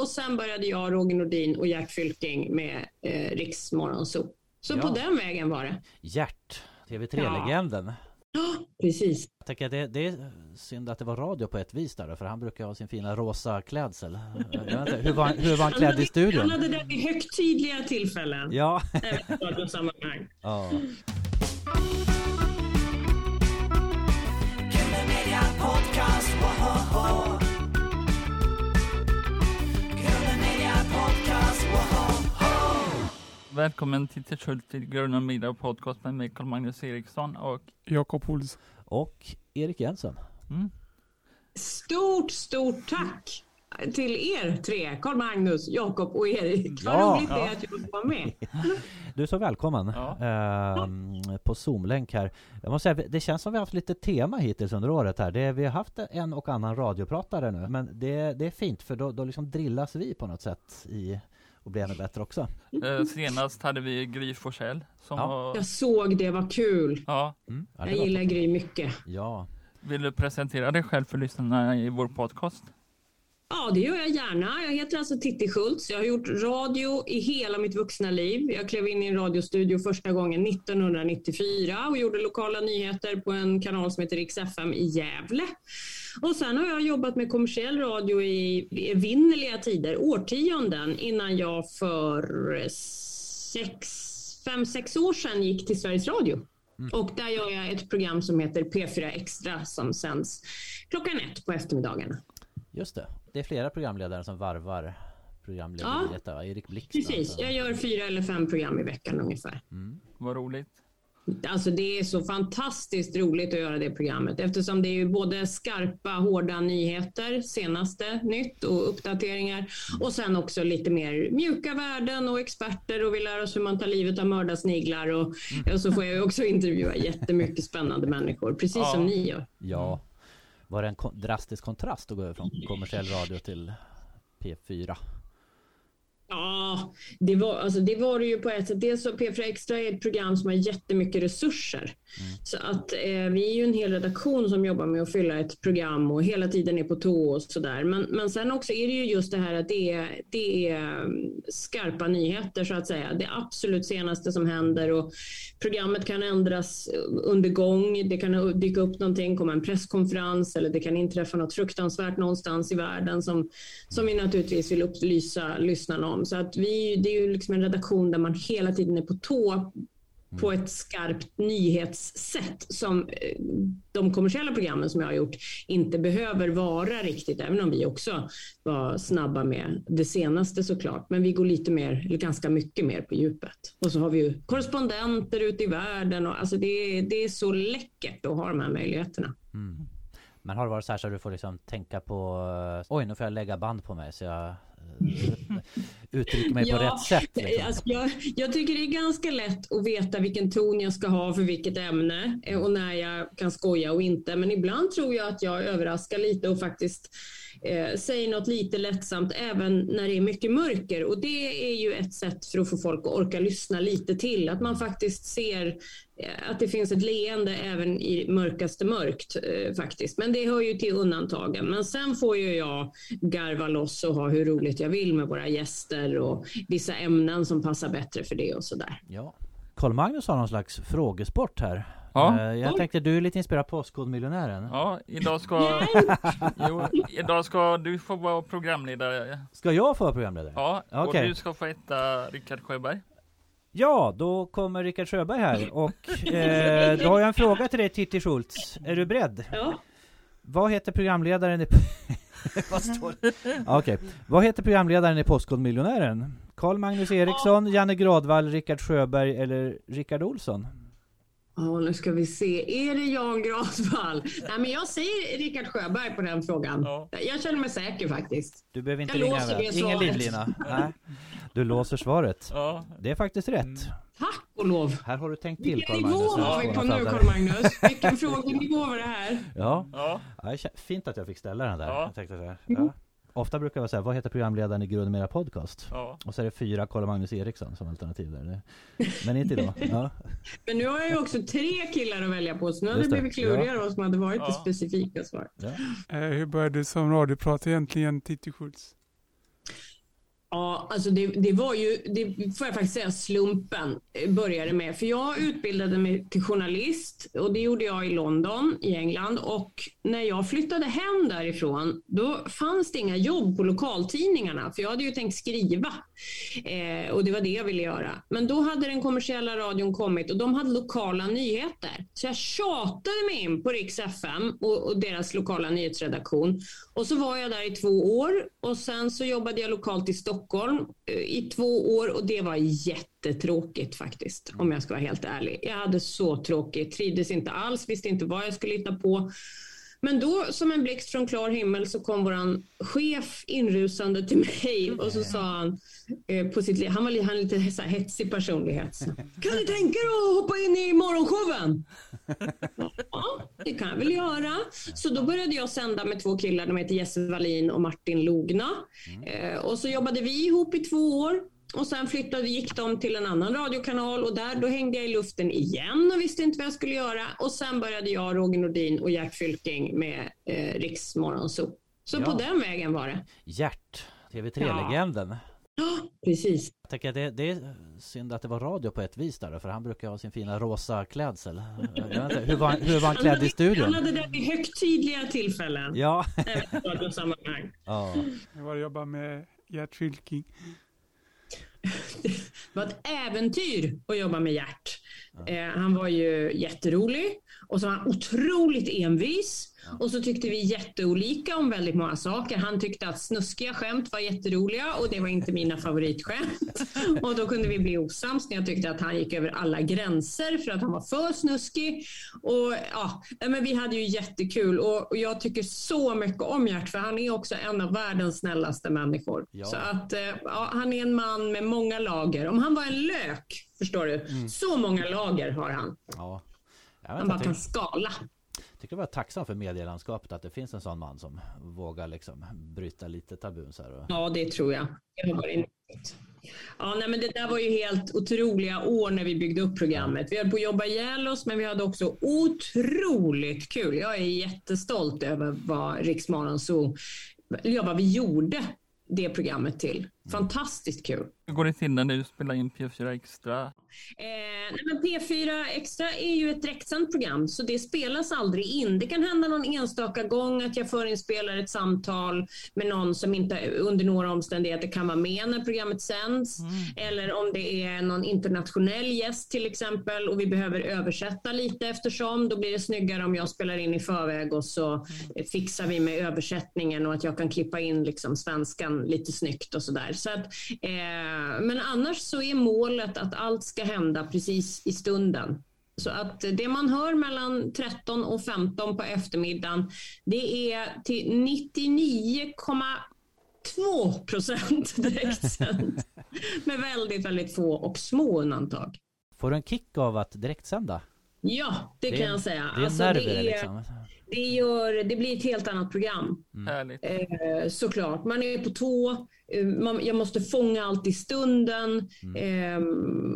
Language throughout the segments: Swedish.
och sen började jag, Roger Nordin och Jack Fylking med eh, Riksmorgonzoo. Så Ja. på den vägen var det. Gert, TV3-legenden. Ja, precis. Jag tänker att det, det är synd att det var radio på ett vis där för han brukar ha sin fina rosa klädsel. Jag vet inte, hur, var, han- hur var han klädd i Han studion? hade det vid högtidliga tillfällen. Ja. Även i radiosammanhang. ja. Podcast, Välkommen till Schult till Gröna Media Podcast med mig Carl-Magnus Eriksson och Jakob Olsson. Och Erik Jensen. mm, Stort, stort tack till er tre, Karl Magnus, Jakob och Erik. Vad Ja. roligt det är Ja. att jag får vara med. Du är så välkommen Ja. ehm, på Zoom-länk här. Jag måste säga, det känns som vi har haft lite tema hittills under året här. Det, vi har haft en och annan radiopratare nu, men det, det är fint för då, då liksom drillas vi på något sätt i och blir ännu bättre också. eh, senast hade vi Gry Forssell som Ja. var, Jag såg det, var kul. ja, Mm. Ja, det Jag gillar Gry mycket. Ja, vill du presentera dig själv för lyssnarna i vår podcast? Ja, det gör jag gärna. Jag heter alltså Titti Schultz. Jag har gjort radio i hela mitt vuxna liv. Jag klev in i en radiostudio första gången 1994 och gjorde lokala nyheter på en kanal som heter Rix FM i Gävle. Och sen har jag jobbat med kommersiell radio i evinnerliga tider, årtionden, innan jag för sex, fem, sex år sedan gick till Sveriges Radio. Och där gör jag ett program som heter P4 Extra som sänds klockan ett på eftermiddagarna. just det. Det är flera programledare som varvar programlederiet. Ja. Erik Blix. bland Precis, annat. jag gör fyra eller fem program i veckan ungefär. Vad roligt. Alltså det är så fantastiskt roligt att göra det programmet eftersom det är ju både skarpa, hårda nyheter, senaste nytt och uppdateringar och sen också lite mer mjuka värden och experter och vi lär oss hur man tar livet av mördarsniglar och, och så får jag ju också intervjua jättemycket spännande människor, precis Ja. som ni gör. Ja. Var det en drastisk kontrast att gå över från kommersiell radio till P4? Ja, det var, alltså det var det ju på ett sätt. Dels så P4 Extra är ett program som har jättemycket resurser. Så att eh, vi är ju en hel redaktion som jobbar med att fylla ett program och hela tiden är på tå och sådär. Men, men sen också är det ju just det här att det är, det är mm, skarpa nyheter så att säga. Det absolut senaste som händer och programmet kan ändras under gång. Det kan dyka upp någonting, komma en presskonferens eller det kan inträffa något fruktansvärt någonstans i världen som, som vi naturligtvis vill upplysa lyssnarna om. Så att vi, det är ju liksom en redaktion där man hela tiden är på tå på ett skarpt nyhetssätt som eh, de kommersiella programmen som jag har gjort inte behöver vara riktigt, även om vi också var snabba med det senaste såklart. Men vi går lite mer, eller ganska mycket mer på djupet. Och så har vi ju korrespondenter ute i världen och alltså det, är- det är så läckert att ha de här möjligheterna. Men har det varit så här så du får liksom tänka på Oj nu får jag lägga band på mig så jag uttrycker mig på Ja, rätt sätt liksom. Alltså jag, jag tycker det är ganska lätt att veta vilken ton jag ska ha för vilket ämne eh, och när jag kan skoja och inte. Men ibland tror jag att jag överraskar lite och faktiskt eh, säg något lite lättsamt även när det är mycket mörker. Och det är ju ett sätt för att få folk att orka lyssna lite till. Att man faktiskt ser eh, att det finns ett leende även i mörkaste mörkt eh, faktiskt. Men det hör ju till undantagen. Men sen får ju jag garva loss och ha hur roligt jag vill med våra gäster och vissa ämnen som passar bättre för det och sådär. Ja. Karl Magnus har någon slags frågesport här. Ja. Eh, Jag tänkte du är lite inspirerad av Postkodmiljonären. Ja, idag ska, jo, idag ska du få vara programledare. Ska jag få vara programledare? Ja, och du ska få heta Rickard Sjöberg. Ja, då kommer Rickard Sjöberg här och eh, då har jag en fråga till dig Titti Schultz. Är du beredd? Ja. Vad heter programledaren i... Vad står det? Okej. Vad heter programledaren i Postkodmiljonären? Karl Magnus Eriksson, Janne Gradvall, Rickard Sjöberg eller Rickard Olsson? Ja, nu ska vi se. Är det Jan Gradvall? Nej, men jag säger Rickard Sjöberg på den frågan. Ja. Jag känner mig säker faktiskt. Du behöver inte Jag ringa låser det Ingen svaret. livlina. Nej. Du låser svaret. Ja, Det är faktiskt rätt. Tack och lov. Här har du tänkt till Vilken nivå Magnus. var vi på nu, Skånefladdare. Carl Magnus? Vilken frågenivå var det här? Ja. ja, ja, fint att jag fick ställa den där. Ja. Jag tänkte så här. Ja. Ofta brukar jag säga, vad heter programledaren i Grund Mera Podcast? ja. Och så är det fyra Karl Magnus Eriksson som alternativ där. Det- Men inte idag. Ja. Men nu har jag ju också tre killar att välja på, så nu har det det. blivit klurigare vad som hade varit det Ja. specifika svar. Ja. Eh, hur började du som radiopratare egentligen, Titti Schultz? Ja, alltså det, det var ju, det får jag faktiskt säga, slumpen började med. För jag utbildade mig till journalist och det gjorde jag i London i England. Och när jag flyttade hem därifrån, då fanns det inga jobb på lokaltidningarna. För jag hade ju tänkt skriva. Eh, och det var det jag ville göra. Men då hade den kommersiella radion kommit och de hade lokala nyheter. Så jag tjatade mig in på Rix FM och, och deras lokala nyhetsredaktion. Och så var jag där i två år och sen så jobbade jag lokalt i Stockholm Stockholm eh, i två år och det var jättetråkigt faktiskt, om jag ska vara helt ärlig. Jag hade så tråkigt, trivdes inte alls, visste inte vad jag skulle hitta på. Men då, som en blixt från klar himmel, så kom våran chef inrusande till mig och så sa han eh, på sitt han var han lite så här hetsig personlighet. Så, kan du tänka dig att hoppa in i morgonshowen? Ja, det kan jag väl göra. Så då började jag sända med två killar, de heter Jesse Wallin och Martin Logna. Eh, och så jobbade vi ihop i två år. Och sen flyttade, gick de till en annan radiokanal och där då hängde jag i luften igen och visste inte vad jag skulle göra. Och sen började jag, Roger Nordin och Jack Fylking med eh, Riks Morgonzoo. Så Ja. på den vägen var det. Gert, TV3-legenden. Ja, precis. Jag tänker att det, det är synd att det var radio på ett vis där för han brukar ha sin fina rosa klädsel. Jag vet inte, hur, var, hur var han klädd i Han studion? hade det vid högtidliga tillfällen. Ja. Även i radiosammanhang. ja. Jag var och jobbade med Gert Fylking. Det var ett äventyr att jobba med Gert. Eh, han var ju jätterolig och så var han otroligt envis. Och så tyckte vi jätteolika om väldigt många saker. Han tyckte att snuskiga skämt var jätteroliga och det var inte mina favoritskämt. Och då kunde vi bli osams när jag tyckte att han gick över alla gränser för att han var för snuskig. Och ja, men vi hade ju jättekul och, jag tycker så mycket om Gert för han är också en av världens snällaste människor. Ja. Så att eh, ja, han är en man med många lager. Om han var en lök, förstår du, så många lager har han. ja. Han bara kan skala tycker jag var tacksam för medielandskapet att det finns en sån man som vågar liksom bryta lite tabun så här. Och... Ja, det tror jag. Det har varit. Ja, nej, men det där var ju helt otroliga år när vi byggde upp programmet. Vi höll på att jobba ihjäl oss, men vi hade också otroligt kul. Jag är jättestolt över vad Riksmorgon så, ja, vad vi gjorde det programmet till. Fantastiskt kul. Hur går det till när du spelar in P4 Extra? Eh, nej men P4 Extra är ju ett direktsänt program, så det spelas aldrig in. Det kan hända någon enstaka gång att jag förinspelar ett samtal med någon som inte under några omständigheter kan vara med när programmet sänds. Eller om det är någon internationell gäst till exempel och vi behöver översätta lite eftersom. Då blir det snyggare om jag spelar in i förväg och så eh, fixar vi med översättningen och att jag kan klippa in liksom svenskan lite snyggt och sådär. Så att, eh, men annars så är målet att allt ska hända precis i stunden. Så att det man hör mellan 13 och 15 på eftermiddagen, det är till 99,2 procent direktsänt. Med väldigt, väldigt få och små undantag. Får du en kick av att direktsända? Ja, det, är- kan jag säga. Det är Alltså, nerver det, är, liksom. Det, gör, det blir ett helt annat program. Härligt. Eh, såklart. Man är på tå. Eh, man, jag måste fånga allt i stunden. Eh,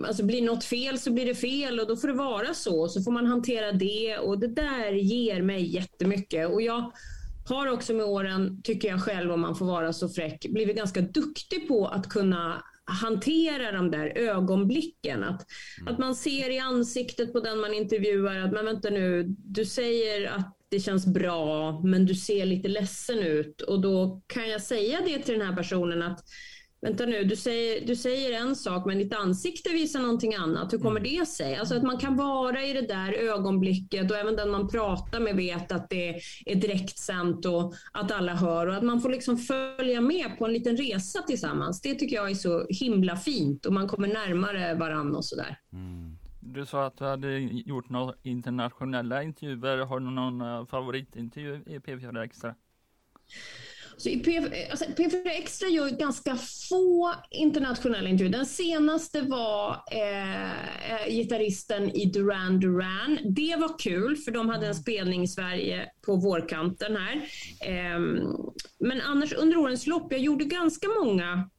alltså blir något fel så blir det fel och då får det vara så. Så får man hantera det och det där ger mig jättemycket. Och jag har också med åren, tycker jag själv om man får vara så fräck, blivit ganska duktig på att kunna hantera de där ögonblicken. Att, att man ser i ansiktet på den man intervjuar att men vänta nu, du säger att det känns bra men du ser lite ledsen ut och då kan jag säga det till den här personen att Vänta nu, du säger, du säger en sak men ditt ansikte visar någonting annat. Hur kommer det sig? Alltså att man kan vara i det där ögonblicket och även den man pratar med vet att det är direktsänt och att alla hör och att man får liksom följa med på en liten resa tillsammans. Det tycker jag är så himla fint och man kommer närmare varann och sådär. Du sa att du hade gjort några internationella intervjuer. Har du någon eh, favoritintervju i P4 Extra? Så i P, alltså P4 Extra gör ganska få internationella intervjuer. Den senaste var eh, eh, gitarristen i Duran Duran. Det var kul för de hade en spelning i Sverige på vårkanten här. Eh, men annars under årens lopp, jag gjorde ganska många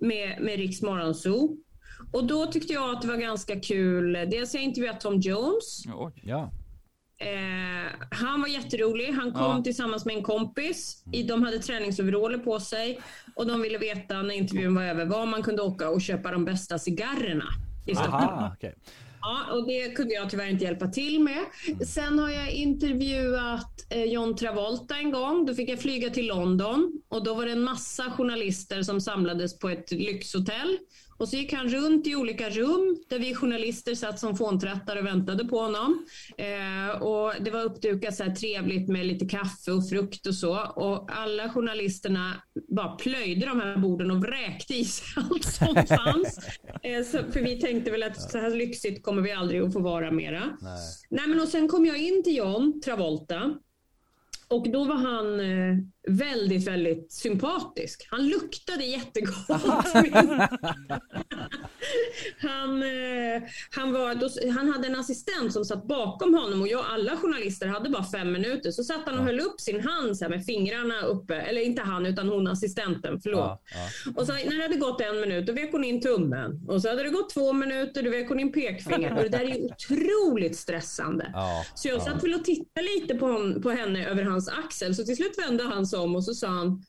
med, med Riks Morgonzoo. Och då tyckte jag att det var ganska kul. Dels har jag intervjuat Tom Jones. Oj. Ja. Eh, han var jätterolig. Han kom Ja. tillsammans med en kompis. I, de hade träningsoveraller på sig och de ville veta när intervjun var över var man kunde åka och köpa de bästa cigarrerna i Stockholm. Aha, okej. Ja, och det kunde jag tyvärr inte hjälpa till med. Sen har jag intervjuat eh, John Travolta en gång. Då fick jag flyga till London och då var det en massa journalister som samlades på ett lyxhotell. Och så gick han runt i olika rum där vi journalister satt som fåntrattar och väntade på honom. Eh, och det var uppdukat så trevligt med lite kaffe och frukt och så. Och alla journalisterna bara plöjde de här borden och vräkte i sig allt som fanns. Eh, så, för vi tänkte väl att så här lyxigt kommer vi aldrig att få vara mera. Nej. Nej, men och sen kom jag in till John Travolta. Och då var han eh, väldigt, väldigt sympatisk. Han luktade jättegott. han, eh, han, var, han hade en assistent som satt bakom honom och jag, alla journalister hade bara fem minuter. Så satt han och höll upp sin hand så med fingrarna uppe. Eller inte han, utan hon assistenten. Förlåt. Ja, ja. Och så när det hade gått en minut, då vek hon in tummen. Och så hade det gått två minuter, då vek hon in pekfingret. Och det där är otroligt stressande. Ja, Så jag ja. satt väl och tittade lite på, hon, på henne över hans axel. Så till slut vände han om och så sa han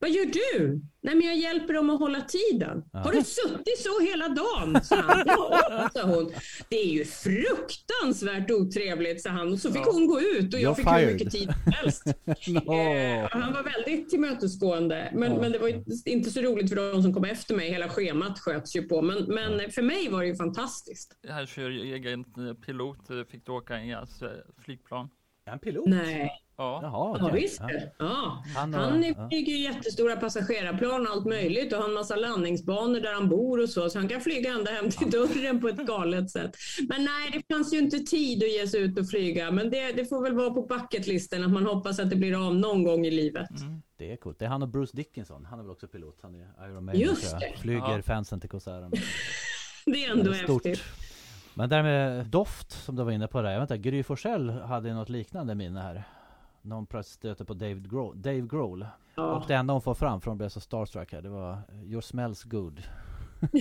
vad gör du? Nej men jag hjälper dem att hålla tiden. Har du suttit så hela dagen? sa han. Ja, sa hon. Det är ju fruktansvärt otrevligt, sa han. Och så fick hon gå ut och jag You're fick hur fired. mycket tid som helst. No. Eh, han var väldigt tillmötesgående. Men, men det var inte så roligt för de som kom efter mig. Hela schemat sköts ju på. Men, men för mig var det ju fantastiskt. Här kör egen eh, pilot, eh, fick du åka i hans eh, flygplan. Är han pilot? Nej. Ja, Jaha, Ja, visst. Ja. Ja. Han Han, ja. flyger ju jättestora passagerarplan och allt möjligt och har en massa landningsbanor där han bor och så. Så han kan flyga ända hem till dörren på ett galet sätt. Men nej, det fanns ju inte tid att ge sig ut och flyga. Men det, det får väl vara på bucketlisten att man hoppas att det blir av någon gång i livet. Det är coolt. Det är han och Bruce Dickinson. Han är väl också pilot. Han är Iron Maiden Just det. Flyger Ja. fansen till konserten. Det är ändå Det är stort. häftigt. Men där med doft som du var inne på där. Jag vet inte, Gry Forssell hade ju något liknande minne här. När hon plötsligt stöter på David Grohl, Dave Grohl. Ja. Och det enda hon får fram från blev så starstruck här. Det var Your smells good.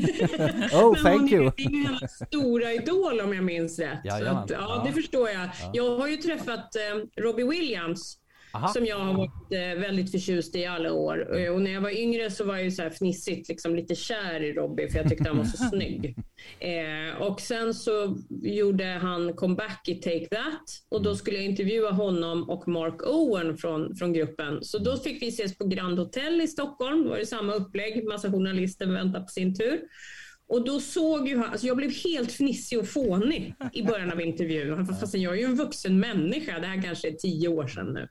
oh Men thank hon you! är ju hennes stora idol om jag minns rätt. Jajamän. att, ja, Ja. det förstår jag. Jag har ju träffat eh, Robbie Williams Aha. som jag har varit eh, väldigt förtjust i alla år. Eh, Och när jag var yngre så var jag ju så här fnissigt liksom lite kär i Robbie för jag tyckte han var så snygg. Eh, och sen så gjorde han comeback i Take That och då skulle jag intervjua honom och Mark Owen från, från gruppen. Så då fick vi ses på Grand Hotel i Stockholm. Det var det samma upplägg, massa journalister väntar på sin tur. Och då såg ju han, alltså jag blev helt fnissig och fånig i början av intervjun. Fastän jag är ju en vuxen människa, det här kanske är tio år sedan nu.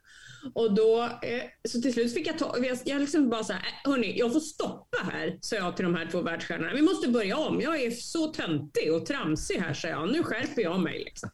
Och då, eh, så till slut fick jag ta, jag, jag liksom bara så här, äh, hörni, jag får stoppa här, sa jag till de här två världsstjärnorna. Vi måste börja om, jag är så töntig och tramsig här, sa jag. Nu skärper jag mig. Liksom.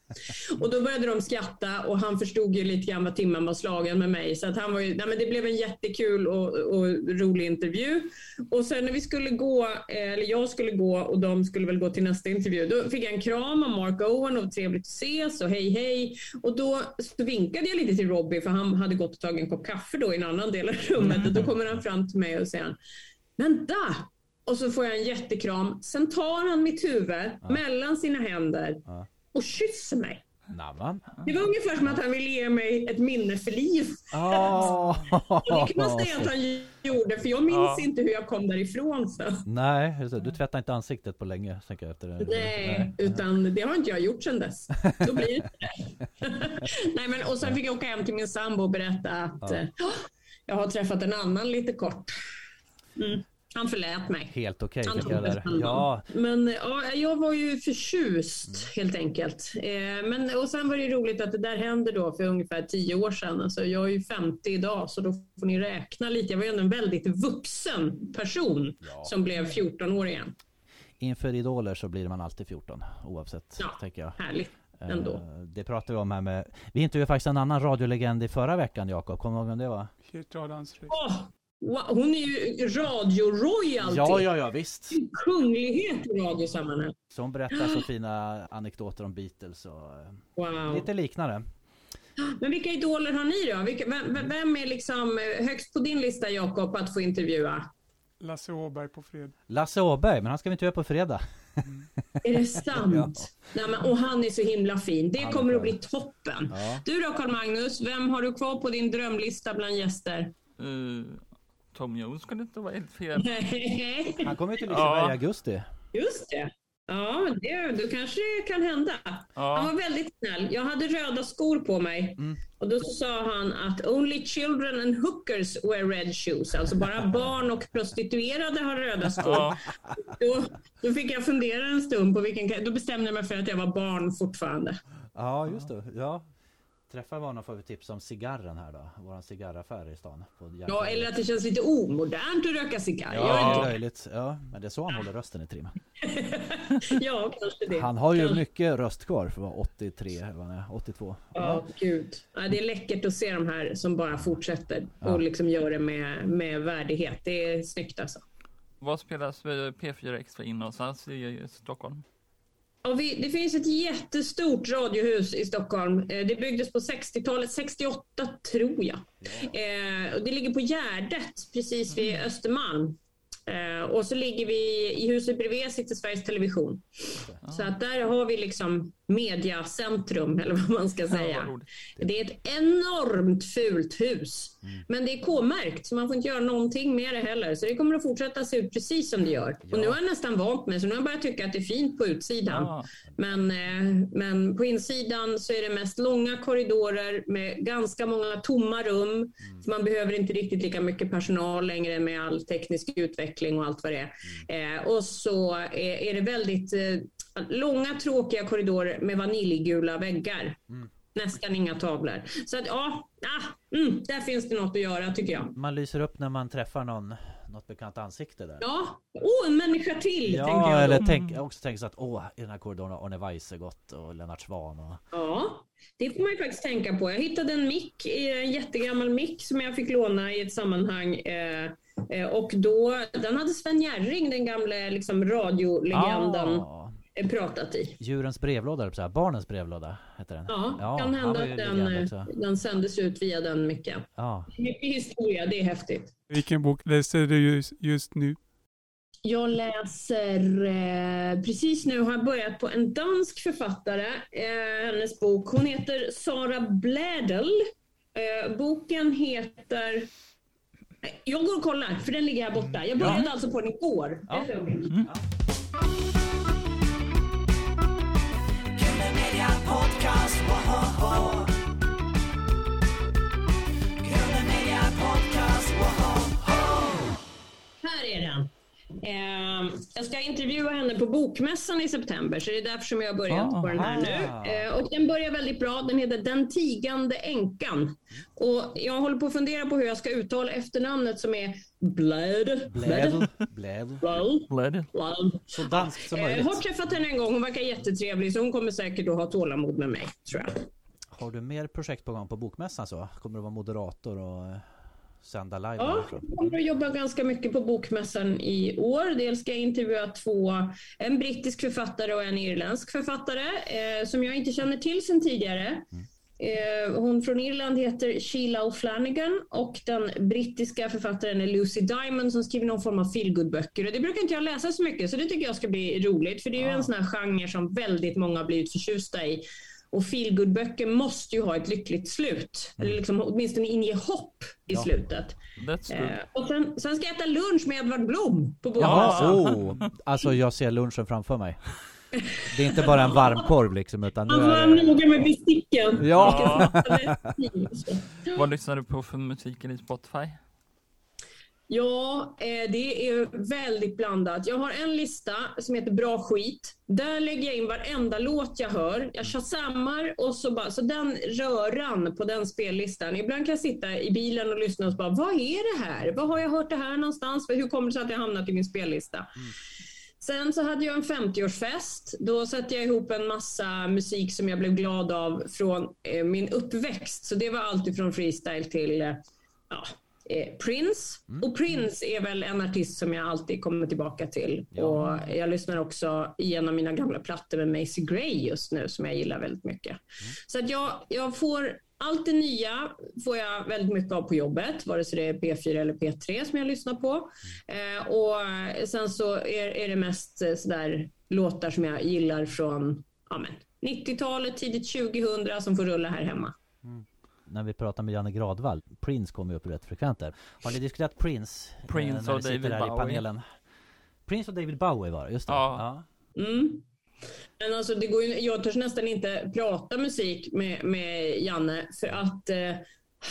Och då började de skratta och han förstod ju lite grann vad timmen var slagen med mig. Så att han var ju, nej men det blev en jättekul och, och rolig intervju. Och sen när vi skulle gå, eh, eller jag skulle gå och de skulle väl gå till nästa intervju, då fick jag en kram av Mark Owen och trevligt att ses och hej hej. Och då vinkade jag lite till Robbie för han hade gått och tagit en kopp kaffe då i en annan del av rummet och då kommer han fram till mig och säger Vänta! Och så får jag en jättekram. Sen tar han mitt huvud mellan sina händer Ja. och kysser mig. Namn. Det var ungefär som att han ville ge mig ett minne för liv. Oh. Och det kan man säga att han gjorde, för jag minns Ja. inte hur jag kom därifrån sen. Nej, du tvättar inte ansiktet på länge tänker jag efter det. Nej, utan det har inte jag gjort sedan dess. Då blir det. Nej, men och sen fick jag åka hem till min sambo och berätta att eh, jag har träffat en annan lite kort. Mm. Han förlät mig. Helt okej det Ja, Men ja, jag var ju förtjust helt enkelt. Eh, men, och sen var det roligt att det där hände då för ungefär tio år sedan. Alltså, jag är ju 50 idag så då får ni räkna lite. Jag var ju ändå en väldigt vuxen person som blev 14 år igen. inför idoler så blir man alltid 14 oavsett, Ja. tänker jag. Härligt ändå. Eh, Det pratar vi om här med... Vi intervjuade faktiskt en annan radiolegend i förra veckan Jakob, kommer du ihåg vem det var? Kate Adamsryd. Åh, hon är ju radio-royalty. Ja, ja, ja, visst! Kunglighet i radiosammanhang. Så hon berättar så fina anekdoter om Beatles och eh, Wow. lite liknande. Men vilka idoler har ni då? Vilka, vem, vem är liksom högst på din lista Jakob att få intervjua? Lasse Åberg på fredag. Lasse Åberg, men han ska vi inte göra på fredag. Är det sant? Ja. Nej, men, och han är så himla fin. Det kommer att bli toppen. Ja. Du då Carl-Magnus, vem har du kvar på din drömlista bland gäster? Uh, Tom Jones skulle inte vara helt fel. Han kommer ju till Liseberg Ja. i augusti. Just det. Ja, det, då kanske det kan hända. Han Ja, var väldigt snäll. Jag hade röda skor på mig. Mm. Och då så sa han att only children and hookers wear red shoes. Alltså bara barn och prostituerade har röda skor. ja, Då, då fick jag fundera en stund på vilken... Då bestämde jag mig för att jag var barn fortfarande. Ja, just det. Ja. Träffar honom får vi tips om cigarren här då. Våran cigarraffär i stan. På Ja, eller att det känns lite omodernt att röka cigarr. Ja, inte det är löjligt. Ja, men det är så han håller rösten i trim. Ja, kanske det. Han har ju Kanske. mycket röst kvar för att vara 83, eller vad han är, 82. Ja, gud. Ja, det är läckert att se de här som bara fortsätter Ja. och liksom gör det med, med värdighet. Det är snyggt alltså. vad spelas vid P4 Extra in någonstans i Stockholm? Och vi, det finns ett jättestort radiohus i Stockholm. Eh, Det byggdes på 60-talet, 68 tror jag. Eh, och det ligger på Gärdet, precis vid Östermalm. Eh, och så ligger vi i huset bredvid sitter Sveriges Television. Så att där har vi liksom mediacentrum, eller vad man ska Ja, säga. roligt. Det är ett enormt fult hus. Men det är K-märkt så man får inte göra någonting med det heller. Så det kommer att fortsätta se ut precis som det gör. Och nu har jag nästan vant mig så nu har jag börjat tycka att det är fint på utsidan. Ja, Men, eh, men på insidan så är det mest långa korridorer med ganska många tomma rum. Så man behöver inte riktigt lika mycket personal längre med all teknisk utveckling och allt vad det är. Eh, och så är, är det väldigt eh, långa tråkiga korridorer med vaniljgula väggar. Nästan inga tavlor. Så att ja, ah, mm, där finns det något att göra tycker jag. Man lyser upp när man träffar någon, något bekant ansikte där. Ja, åh en människa till Ja, jag eller tänk, jag också tänka så att åh, i den här korridoren har Arne Weise och Lennart Swahn och... Ja, det får man ju faktiskt tänka på. Jag hittade en mick, en jättegammal mick som jag fick låna i ett sammanhang. Eh, eh, och då, den hade Sven Jerring, den gamla liksom, radiolegenden, Ah, pratat i. djurens brevlåda, eller så här, barnens brevlåda heter den. Ja, Ja, kan hända att den, eh, den sändes ut via den micken. Ja, Mycket historia, det är häftigt. Vilken bok läser du just, just nu? Jag läser, eh, precis nu har jag börjat på en dansk författare, eh, hennes bok. Hon heter Sara Blädel. Eh, boken heter... Jag går och kollar, för den ligger här borta. Jag började alltså på den igår. Ja. Här är den. Eh, jag ska intervjua henne på Bokmässan i september, så det är därför som jag har börjat på den här nu. Eh, och den börjar väldigt bra. Den heter Den tigande änkan. Och jag håller på att fundera på hur jag ska uttala efternamnet som är Blöd. Blöd. Blöd. Blöd. Så danskt som Eh, möjligt. har träffat henne en gång. Hon verkar jättetrevlig, så hon kommer säkert att ha tålamod med mig, tror jag. Har du mer projekt på gång på Bokmässan så? Kommer du vara moderator och eh, sända live Ja, jag kommer att jobba ganska mycket på Bokmässan i år. Dels ska jag intervjua två, en brittisk författare och en irländsk författare eh, som jag inte känner till sedan tidigare. Eh, hon från Irland heter Sheila O'Flanagan och den brittiska författaren är Lucy Diamond som skriver någon form av feelgood-böcker. Det brukar inte jag läsa så mycket så det tycker jag ska bli roligt för det är ju Ja. en sån här genre som väldigt många har blivit förtjusta i. Och feelgood-böcker måste ju ha ett lyckligt slut. Eller liksom åtminstone inge hopp i Ja. slutet. Eh, och sen, sen ska jag äta lunch med Edvard Blom på Bokmässan. oh, alltså jag ser lunchen framför mig. Det är inte bara en varmkorv liksom utan nu Han var är noga med besticken. Ja. Vad lyssnar du på för musiken i Spotify? Ja, eh, det är väldigt blandat. Jag har en lista som heter Bra skit. Där lägger jag in varenda låt jag hör. Jag shazammar och så bara, så den röran på den spellistan. Ibland kan jag sitta i bilen och lyssna och bara, vad är det här? Vad har jag hört det här någonstans? Hur kommer det sig att jag hamnat i min spellista? Sen så hade jag en 50-årsfest. Då satte jag ihop en massa musik som jag blev glad av från eh, min uppväxt. Så det var allt ifrån freestyle till eh, ja, eh, Prince. Och Prince är väl en artist som jag alltid kommer tillbaka till. Ja. Och jag lyssnar också igenom mina gamla plattor med Macy Gray just nu som jag gillar väldigt mycket. Så att jag, jag får allt det nya får jag väldigt mycket av på jobbet, vare sig det är P4 eller P3 som jag lyssnar på. Eh, och sen så är, är det mest eh, sådär låtar som jag gillar från ja, men, 90-talet, tidigt 2000 som får rulla här hemma. När vi pratar med Janne Gradvall, Prince kommer ju upp rätt frekvent där. Har ni diskuterat Prince? eh, Prince när och David där Bowie. i panelen? Prince och David Bowie var det, just det. Ja. Mm. Men alltså, det går ju, jag törs nästan inte prata musik med, med Janne för att eh,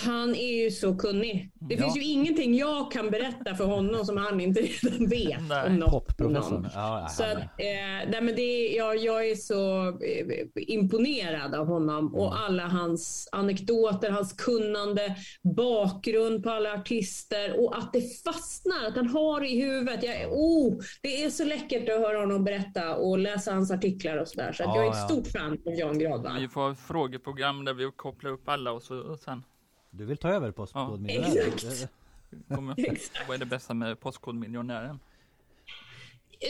han är ju så kunnig. Det Ja. finns ju ingenting jag kan berätta för honom som han inte redan vet Nej. om något. Popprofessorn. någon. Ja, Så att, eh, nej, men det, är- jag, jag är så eh, imponerad av honom och alla hans anekdoter, hans kunnande, bakgrund på alla artister och att det fastnar, att han har det i huvudet. Jag, oh, det är så läckert att höra honom berätta och läsa hans artiklar och sådär. Så att Ja, jag är ett ja. stort fan av Jan Gradvall. Vi får frågeprogram där vi kopplar upp alla och så och sen Du vill ta över Ja. Postkodmiljonären? Exakt. kommer Exakt. vad är det bästa med Postkodmiljonären?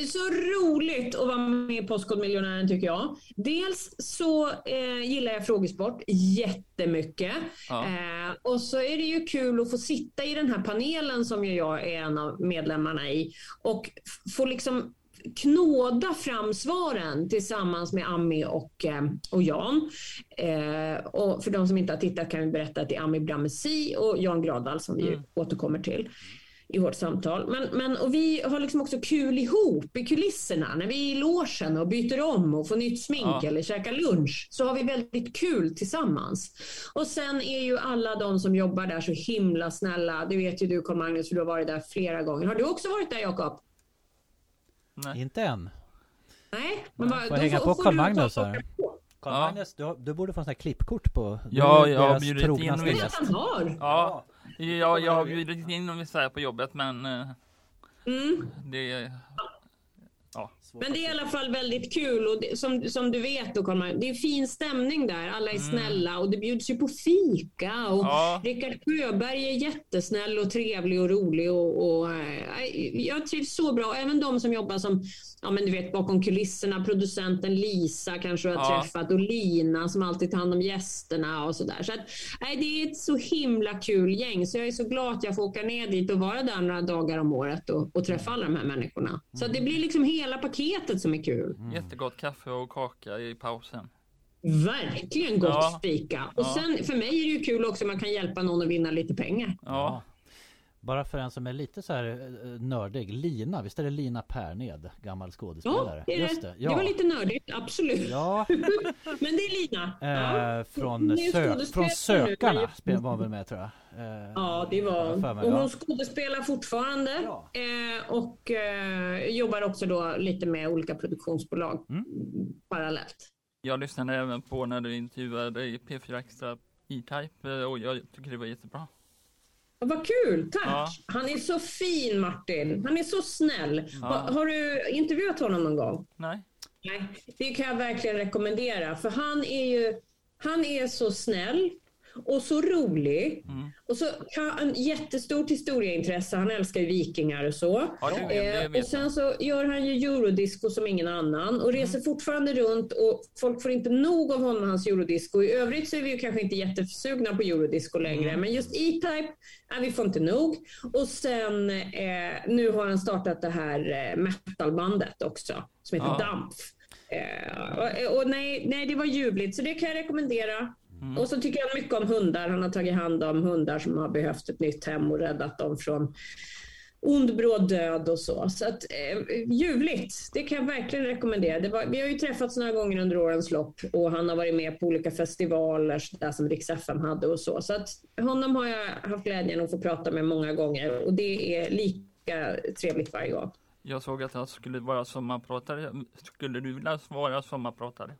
Så roligt att vara med i Postkodmiljonären tycker jag. Dels så eh, gillar jag frågesport jättemycket. Ja. Eh, och så är det ju kul att få sitta i den här panelen som ju jag är en av medlemmarna i och få liksom knåda fram svaren tillsammans med Ami och, eh, och Jan. Eh, och för de som inte har tittat kan vi berätta att det är Ami Bramesi och Jan Gradvall som vi Mm. återkommer till i vårt samtal. Men, men, och vi har liksom också kul ihop i kulisserna. När vi är i logen och byter om och får nytt smink Ja. eller käkar lunch så har vi väldigt kul tillsammans. Och sen är ju alla de som jobbar där så himla snälla. Det vet ju du Carl Magnus för du har varit där flera gånger. Har du också varit där Jakob? Nej. Inte än. Nej? Men bara, Får hänga på Carl Magnus här? Carl Ja. Magnus, du, du borde få en sån här klippkort på Ja, jag har bjudit in och- han har. Ja, jag, jag har bjudit in här på jobbet men eh, Mm. det Men det är i alla fall väldigt kul och det, som, som du vet då Carl det är fin stämning där. Alla är snälla och det bjuds ju på fika och Ja. Rickard Sjöberg är jättesnäll och trevlig och rolig och, och eh, jag trivs så bra. Även de som jobbar som, ja men du vet bakom kulisserna, producenten Lisa kanske du har Ja. träffat och Lina som alltid tar hand om gästerna och sådär. Så att, nej, det är ett så himla kul gäng så jag är så glad att jag får åka ner dit och vara där några dagar om året och, och träffa alla de här människorna. Så att det blir liksom hela paketet som är kul. jättegott kaffe och kaka i pausen. Verkligen gott Ja. fika. Och Ja. sen för mig är det ju kul också om man kan hjälpa någon att vinna lite pengar. Ja, Bara för en som är lite så här eh, nördig, Lina, visst är det Lina Perned, gammal Ja, skådespelare? det, är Just det. det, det var lite nördigt, absolut. Ja, Men det är Lina. Ja. eh, från, Hon är ju sö från nu, Sökarna spel var väl med tror jag eh, Ja, det var hon. mig, Och ja. hon skådespelar fortfarande Ja. eh, och eh, jobbar också då lite med olika produktionsbolag Mm. parallellt. jag lyssnade även på när du intervjuade i P4 Extra E-Type eh, och jag tycker det var jättebra. Vad kul, tack! Ja. Han är så fin Martin. Han är så snäll. Ja. Ha, har du intervjuat honom någon gång? Nej, Nej, det kan jag verkligen rekommendera. För han är ju han är så snäll och så rolig. Mm. Och så han jättestort historieintresse. Han älskar ju vikingar och så. Ja, det- det Eh, och sen så gör han ju eurodisco som ingen annan och reser fortfarande runt och folk får inte nog av honom och hans eurodisco. I övrigt så är vi ju kanske inte jättesugna på eurodisco längre, men just E-Type, nej, vi får inte nog. Och sen eh, nu har han startat det här eh, metalbandet också som heter Ja. Dampf. Eh, och, och nej, nej, det var ljuvligt, så det kan jag rekommendera. Och så tycker jag mycket om hundar. Han har tagit hand om hundar som har behövt ett nytt hem och räddat dem från ond bråd död och så. Så att, eh, ljuvligt, det kan jag verkligen rekommendera. Var, vi har ju träffats några gånger under årens lopp och han har varit med på olika festivaler så där som Rix FM hade och så. Så att honom har jag haft glädjen att få prata med många gånger och det är lika trevligt varje gång. jag såg att jag skulle vara sommarpratare. Skulle du vilja vara sommarpratare?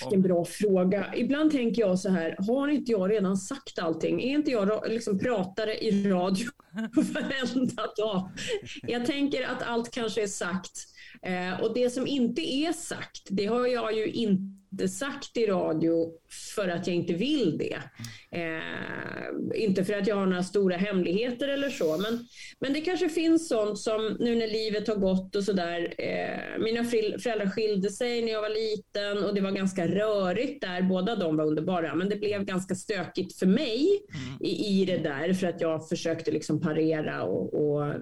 Vilken bra fråga. Ibland tänker jag så här, har inte jag redan sagt allting? Är inte jag liksom pratare i radio? varenda dag. Jag tänker att allt kanske är sagt. Eh, och det som inte är sagt, det har jag ju inte sagt i radio för att jag inte vill det. Eh, inte för att jag har några stora hemligheter eller så, men, men det kanske finns sånt som nu när livet har gått och sådär. Eh, mina föräldrar skilde sig när jag var liten och det var ganska rörigt där. Båda de var underbara, men det blev ganska stökigt för mig i, i det där för att jag försökte liksom parera och, och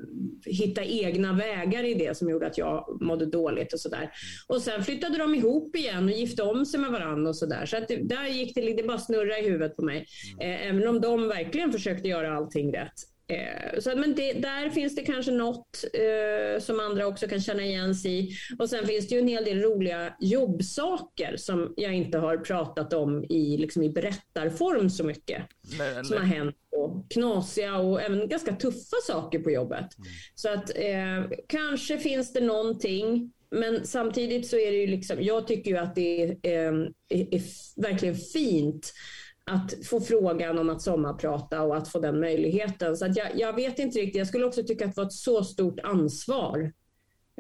hitta egna vägar i det som gjorde att jag mådde dåligt och sådär. Och sen flyttade de ihop igen och gifte om sig med varandra och sådär. Så att det, där gick det, det bara snurra i huvudet på mig. Eh, även om de verkligen försökte göra allting rätt. Eh, så, men det, där finns det kanske något eh, som andra också kan känna igen sig i. Och sen finns det ju en hel del roliga jobbsaker som jag inte har pratat om i, liksom i berättarform så mycket Eller- som har hänt och knasiga och även ganska tuffa saker på jobbet. Så att eh, kanske finns det någonting men samtidigt så är det ju liksom, jag tycker ju att det är, ehm, är, är verkligen fint att få frågan om att sommarprata och att få den möjligheten. Så att jag, jag vet inte riktigt, jag skulle också tycka att det var ett så stort ansvar.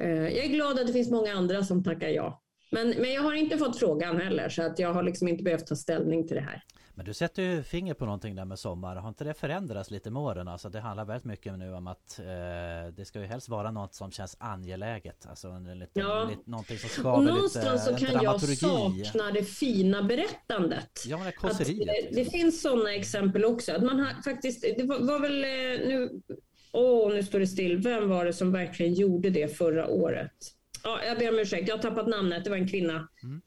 Eh, jag är glad att det finns många andra som tackar ja. Men, men jag har inte fått frågan heller så att jag har liksom inte behövt ta ställning till det här. Men du sätter ju finger på någonting där med sommar. Har inte det förändrats lite med åren? Alltså det handlar väldigt mycket nu om att eh, det ska ju helst vara något som känns angeläget. Alltså en liten, Ja. lite, någonting som skaver lite, någonstans så kan jag dramaturgi. sakna det fina berättandet. Ja men det Att, eh, liksom. det finns sådana exempel också. Att man har faktiskt, det var, var väl eh, nu, åh nu står det still. Vem var det som verkligen gjorde det förra året? Ja, jag ber om ursäkt, jag har tappat namnet. Det var en kvinna. Mm.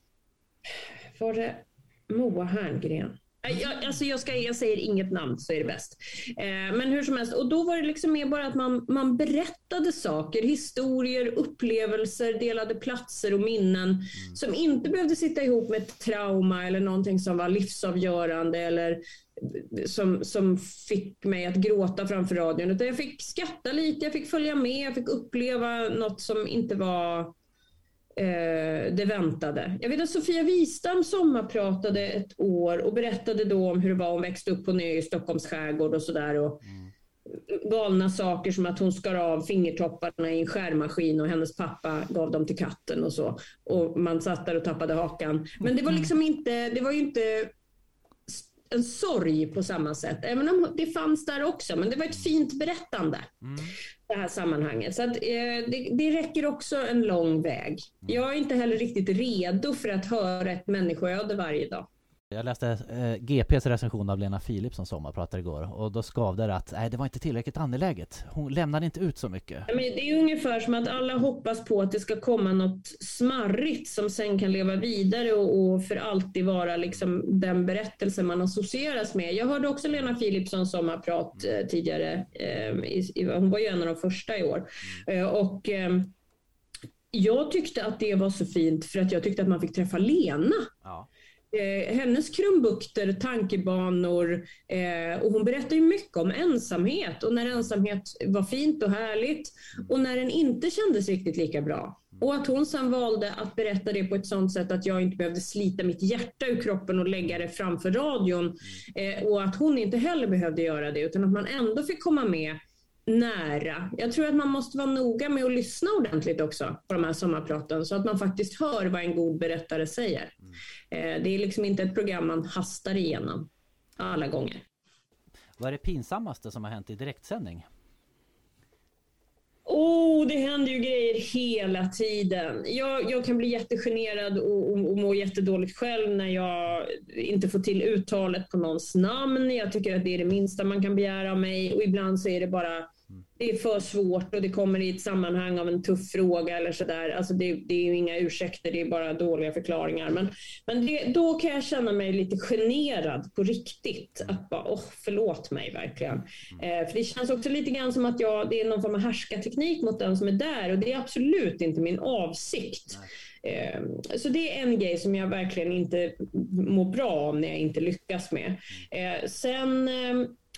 Var det Moa Herngren? Jag, alltså jag, ska, jag säger inget namn så är det bäst. Eh, men hur som helst, och då var det liksom mer bara att man, man berättade saker, historier, upplevelser, delade platser och minnen som inte behövde sitta ihop med ett trauma eller någonting som var livsavgörande eller som, som fick mig att gråta framför radion. Utan jag fick skratta lite, jag fick följa med, jag fick uppleva något som inte var eh, det väntade. Jag vet att Sofia Wistam sommarpratade ett år och berättade då om hur det var. Hon växte upp på ö i Stockholms skärgård och sådär. Och galna saker som att hon skar av fingertopparna i en skärmaskin och hennes pappa gav dem till katten och så. Och man satt där och tappade hakan. Men det var liksom inte, det var ju inte en sorg på samma sätt. Även om det fanns där också. Men det var ett fint berättande. Det här sammanhanget. Så att, eh, det, det räcker också en lång väg. Jag är inte heller riktigt redo för att höra ett människoöde varje dag. Jag läste eh, GPs recension av Lena Philip som sommarpratare igår och då skavde det att nej, det var inte tillräckligt angeläget. Hon lämnade inte ut så mycket. Men det är ungefär som att alla hoppas på att det ska komma något smarrigt som sen kan leva vidare och, och för alltid vara liksom den berättelse man associeras med. Jag hörde också Lena Philipssons sommarprat eh, tidigare. Eh, i, i, hon var ju en av de första i år. Eh, och, eh, jag tyckte att det var så fint för att jag tyckte att man fick träffa Lena. Ja. Eh, hennes krumbukter, tankebanor eh, och hon berättar ju mycket om ensamhet och när ensamhet var fint och härligt och när den inte kändes riktigt lika bra. Och att hon sen valde att berätta det på ett sånt sätt att jag inte behövde slita mitt hjärta ur kroppen och lägga det framför radion. Eh, och att hon inte heller behövde göra det utan att man ändå fick komma med nära. Jag tror att man måste vara noga med att lyssna ordentligt också på de här sommarpraten så att man faktiskt hör vad en god berättare säger. Eh, Det är liksom inte ett program man hastar igenom alla gånger. Vad är det pinsammaste som har hänt i direktsändning? Oh, det händer ju grejer hela tiden. Jag, jag kan bli jättegenerad och, och, och må jättedåligt själv när jag inte får till uttalet på någons namn. Jag tycker att det är det minsta man kan begära av mig och ibland så är det bara det är för svårt och det kommer i ett sammanhang av en tuff fråga eller sådär. Alltså det, det är ju inga ursäkter, det är bara dåliga förklaringar. Men, men det, då kan jag känna mig lite generad på riktigt. Att bara, åh, förlåt mig verkligen. Eh, för det känns också lite grann som att jag, det är någon form av härskarteknik mot den som är där och det är absolut inte min avsikt. Eh, Så det är en grej som jag verkligen inte mår bra av när jag inte lyckas med. Eh, Sen,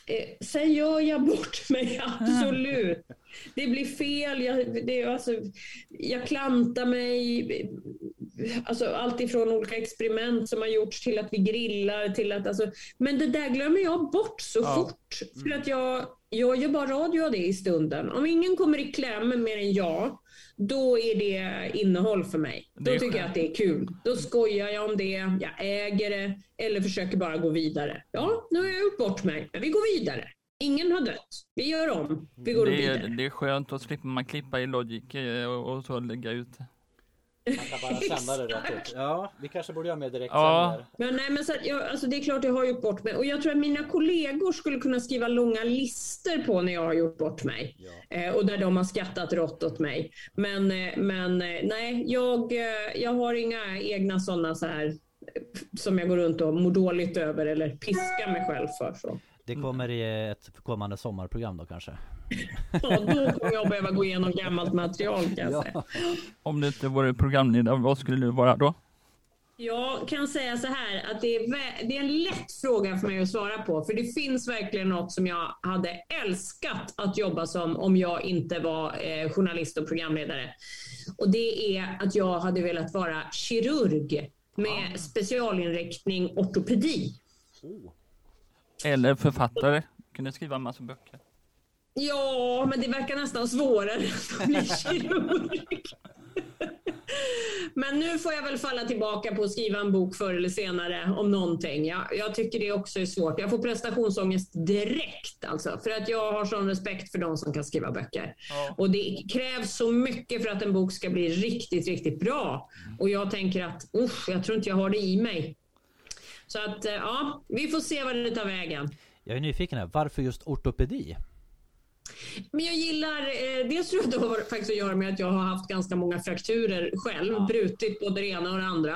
eh, sen gör jag bort mig, absolut. Det blir fel, jag, det, alltså, jag klantar mig. Alltså, allt ifrån olika experiment som har gjorts till att vi grillar. Till att, alltså, men det där glömmer jag bort så Ja. fort. För att jag jag gör bara radio av det i stunden. Om ingen kommer i kläm mer än jag, då är det innehåll för mig. Då tycker jag att det är kul. Då skojar jag om det, jag äger det eller försöker bara gå vidare. Ja, nu har jag gjort bort mig, men vi går vidare. Ingen har dött. Vi gör om. Vi går Det vidare. är, det är skönt att slippa man klippa i Logic eh, och, och så lägga ut. Man kan bara sända det rätt ut. Ja, vi kanske borde göra mer direkt Ja. Men, nej, men så att jag, alltså det är klart jag har gjort bort mig. Och jag tror att mina kollegor skulle kunna skriva långa listor på när jag har gjort bort mig. Eh, och där de har skrattat rått åt mig. Men, eh, men eh, nej, jag, eh, jag har inga egna sådana så här som jag går runt och mår dåligt över eller piskar mig själv för. Så. Det kommer i ett kommande sommarprogram då kanske? Ja, då kommer jag behöva gå igenom gammalt material kan jag säga. Om det inte vore programledare, vad skulle du vara då? Jag kan säga så här att det är, det är en lätt fråga för mig att svara på. För det finns verkligen något som jag hade älskat att jobba som om jag inte var eh, journalist och programledare. Och det är att jag hade velat vara kirurg med specialinriktning ortopedi. Eller författare? Kunde skriva en massa böcker. Ja, men det verkar nästan svårare att bli kirurg. Men nu får jag väl falla tillbaka på att skriva en bok förr eller senare om någonting. Jag, jag tycker det också är svårt. Jag får prestationsångest direkt alltså. För att jag har sån respekt för de som kan skriva böcker. Ja. Och det krävs så mycket för att en bok ska bli riktigt, riktigt bra. Och jag tänker att usch, jag tror inte jag har det i mig. Så att eh, ja, vi får se vad det tar vägen. Jag är nyfiken här, varför just ortopedi? Men jag gillar, eh, dels tror jag det har faktiskt att göra med att jag har haft ganska många frakturer själv, brutit både det ena och det andra.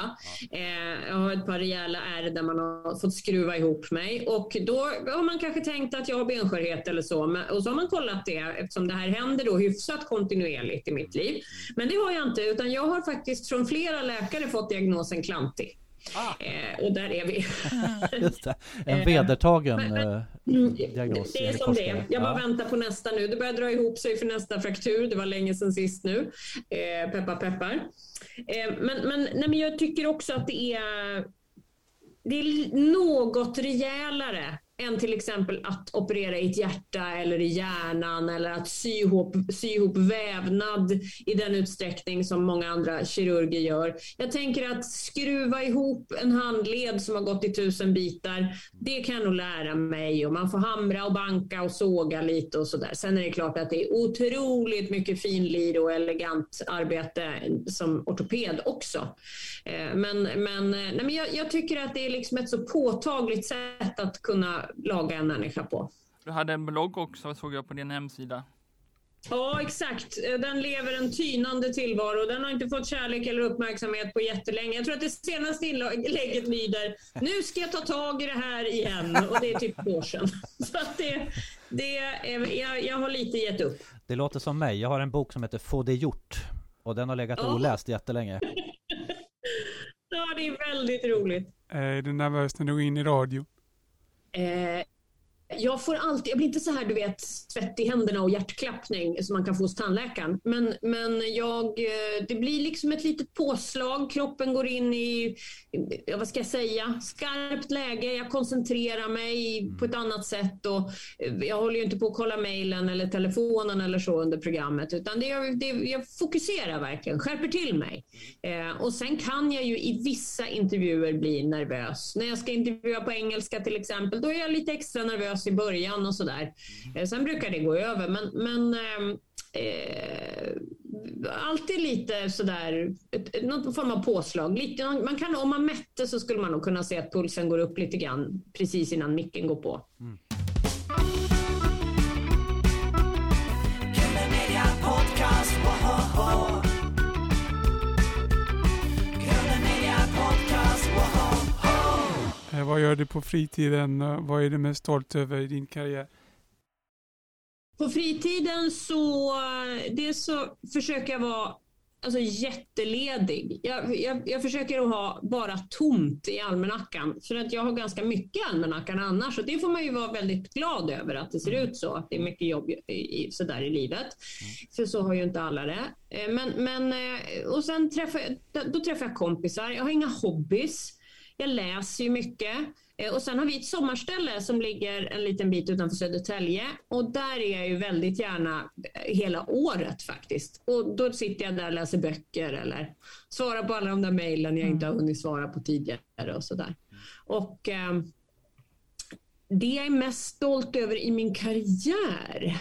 Eh, jag har ett par rejäla ärr där man har fått skruva ihop mig och då har man kanske tänkt att jag har benskörhet eller så men, och så har man kollat det eftersom det här händer då hyfsat kontinuerligt i mitt liv. Men det har jag inte utan jag har faktiskt från flera läkare fått diagnosen klantig. Eh, och där är vi. Just det. En Eh, vedertagen eh, diagnos. Det är som det är. Jag bara Ja. väntar på nästa nu. Det börjar dra ihop sig för nästa fraktur. Det var länge sedan sist nu. Eh, peppar peppar. Men men, nej, men jag tycker också att det är, det är något rejälare än till exempel att operera i ett hjärta eller i hjärnan eller att sy ihop, sy ihop vävnad i den utsträckning som många andra kirurger gör. Jag tänker att skruva ihop en handled som har gått i tusen bitar, det kan jag nog lära mig och man får hamra och banka och såga lite och sådär. Sen är det klart att det är otroligt mycket finlir och elegant arbete som ortoped också. Eh, men, men, eh, nej, men jag, jag tycker att det är liksom ett så påtagligt sätt att kunna laga en människa på. Du hade en blogg också såg jag på din hemsida. Ja, exakt. Den lever en tynande tillvaro. Den har inte fått kärlek eller uppmärksamhet på jättelänge. Jag tror att det senaste inlägget lyder Nu ska jag ta tag i det här igen. Och det är typ två år sedan. Så att det, det är, jag, jag har lite gett upp. Det låter som mig. Jag har en bok som heter Få det gjort. Och den har legat Ja. oläst jättelänge. Ja, det är väldigt roligt. Eh, Är du nervös när du går in i radio? Eh, jag får alltid, jag blir inte så här du vet svett i händerna och hjärtklappning som man kan få hos tandläkaren. Men, men jag, eh, det blir liksom ett litet påslag. Kroppen går in i, vad ska jag säga, skarpt läge. Jag koncentrerar mig på ett annat sätt. Och eh, jag håller ju inte på att kolla mejlen eller telefonen eller så under programmet. Utan det, jag- det, jag fokuserar verkligen, skärper till mig. Eh, och sen kan jag ju i vissa intervjuer bli nervös. När jag ska intervjua på engelska till exempel, då är jag lite extra nervös i början och sådär. Eh, sen brukar det gå över, men, men ehm, eh, alltid lite sådär, ett, någon form av påslag. Lite, man kan, om man mätte så skulle man nog kunna se att pulsen går upp lite grann precis innan micken går på. Killer Vad gör du på fritiden? och Vad är du mest stolt över i din karriär? På fritiden så, det så försöker jag vara alltså, jätteledig. Jag, jag, jag försöker att ha bara tomt i almanackan. För att jag har ganska mycket i almanackan annars. Och det får man ju vara väldigt glad över att det ser ut så. Att det är mycket jobb i, sådär i livet. För så har ju inte alla det. Eh, Men, men, eh, och sen träffar jag, då träffar jag kompisar. Jag har inga hobbys. Jag läser ju mycket. Eh, Och sen har vi ett sommarställe som ligger en liten bit utanför Södertälje och där är jag ju väldigt gärna eh, hela året faktiskt. Och då sitter jag där och läser böcker eller svarar på alla de där mejlen jag inte har hunnit svara på tidigare och sådär. Och eh, det jag är mest stolt över i min karriär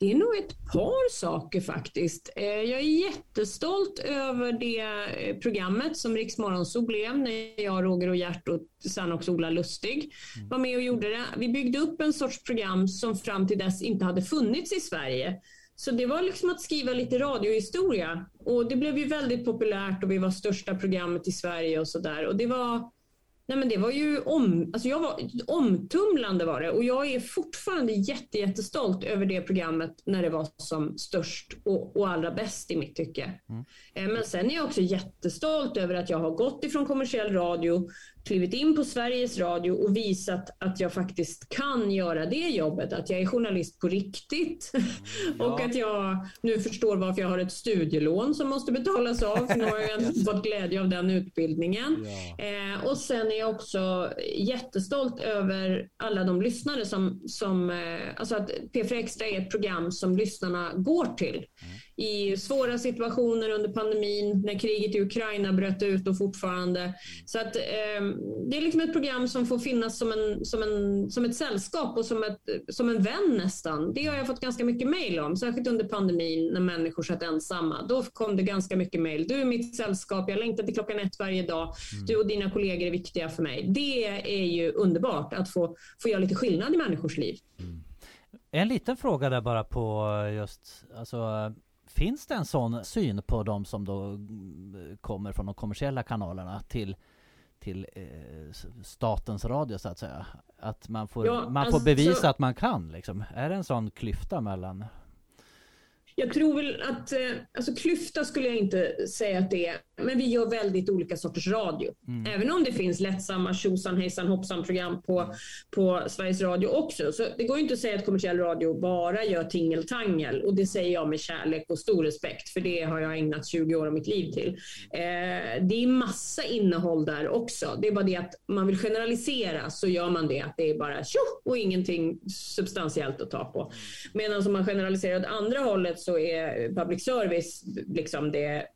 det är nog ett par saker faktiskt. Eh, Jag är jättestolt över det eh, programmet som Riks Morgonzoo blev när jag, Roger och Gert och sen också Ola Lustig var med och gjorde det. Vi byggde upp en sorts program som fram till dess inte hade funnits i Sverige. Så det var liksom att skriva lite radiohistoria och det blev ju väldigt populärt och vi var största programmet i Sverige och sådär. Och det var Nej, men det var ju om, alltså jag var, omtumlande var det och jag är fortfarande jätte, jättestolt över det programmet när det var som störst och, och allra bäst i mitt tycke. Eh, Men sen är jag också jättestolt över att jag har gått ifrån kommersiell radio, klivit in på Sveriges Radio och visat att jag faktiskt kan göra det jobbet, att jag är journalist på riktigt. Och att jag nu förstår varför jag har ett studielån som måste betalas av, för nu har jag ju fått glädje av den utbildningen. Eh, och sen är jag också jättestolt över alla de lyssnare som, som eh, alltså att P4 Extra är ett program som lyssnarna går till i svåra situationer under pandemin, när kriget i Ukraina bröt ut och fortfarande. Så att eh, det är liksom ett program som får finnas som, en, som, en, som ett sällskap och som, ett, som en vän nästan. Det har jag fått ganska mycket mejl om, särskilt under pandemin när människor satt ensamma. Då kom det ganska mycket mejl. Du är mitt sällskap, jag längtar till klockan ett varje dag. Du och dina kollegor är viktiga för mig. Det är ju underbart att få, få göra lite skillnad i människors liv. En liten fråga där bara på just, alltså Finns det en sån syn på de som då mm, kommer från de kommersiella kanalerna till till eh, statens radio så att säga? Att man får, Ja, man får alltså- bevisa att man kan liksom. Är det en sån klyfta mellan? Jag tror väl att, eh, alltså klyfta skulle jag inte säga att det är, men vi gör väldigt olika sorters radio. Även om det finns lättsamma tjosan hejsan hoppsan program på, på Sveriges Radio också. Så det går ju inte att säga att kommersiell radio bara gör tingeltangel och det säger jag med kärlek och stor respekt för det har jag ägnat 20 år av mitt liv till. Eh, det är massa innehåll där också. Det är bara det att man vill generalisera så gör man det att det är bara tjo och ingenting substantiellt att ta på. Medan om man generaliserar åt andra hållet så är public service liksom det,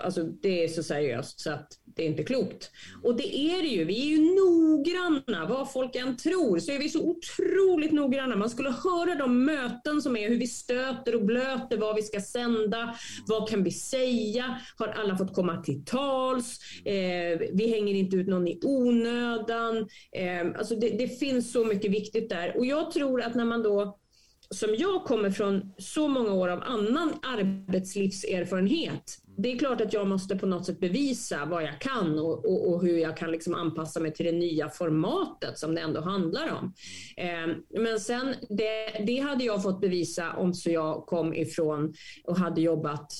alltså det är så seriöst så att det är inte klokt. Och det är det ju. Vi är ju noggranna. Vad folk än tror så är vi så otroligt noggranna. Man skulle höra de möten som är, hur vi stöter och blöter, vad vi ska sända, vad kan vi säga, har alla fått komma till tals, eh, vi hänger inte ut någon i onödan. Eh, alltså det, det finns så mycket viktigt där. Och jag tror att när man då som jag kommer från så många år av annan arbetslivserfarenhet. Det är klart att jag måste på något sätt bevisa vad jag kan och, och, och hur jag kan liksom anpassa mig till det nya formatet som det ändå handlar om. Eh, men sen, det, det hade jag fått bevisa om så jag kom ifrån och hade jobbat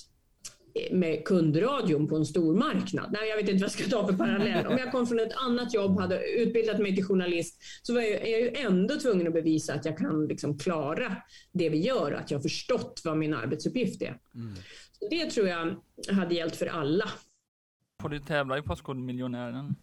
med kundradion på en stor marknad. Nej, jag vet inte vad jag ska ta för parallell. Om jag kom från ett annat jobb, hade utbildat mig till journalist, så var jag, är jag ju ändå tvungen att bevisa att jag kan liksom klara det vi gör, att jag har förstått vad min arbetsuppgift är. Mm det tror jag hade gällt för alla. Får du tävla i Postkodmiljonären?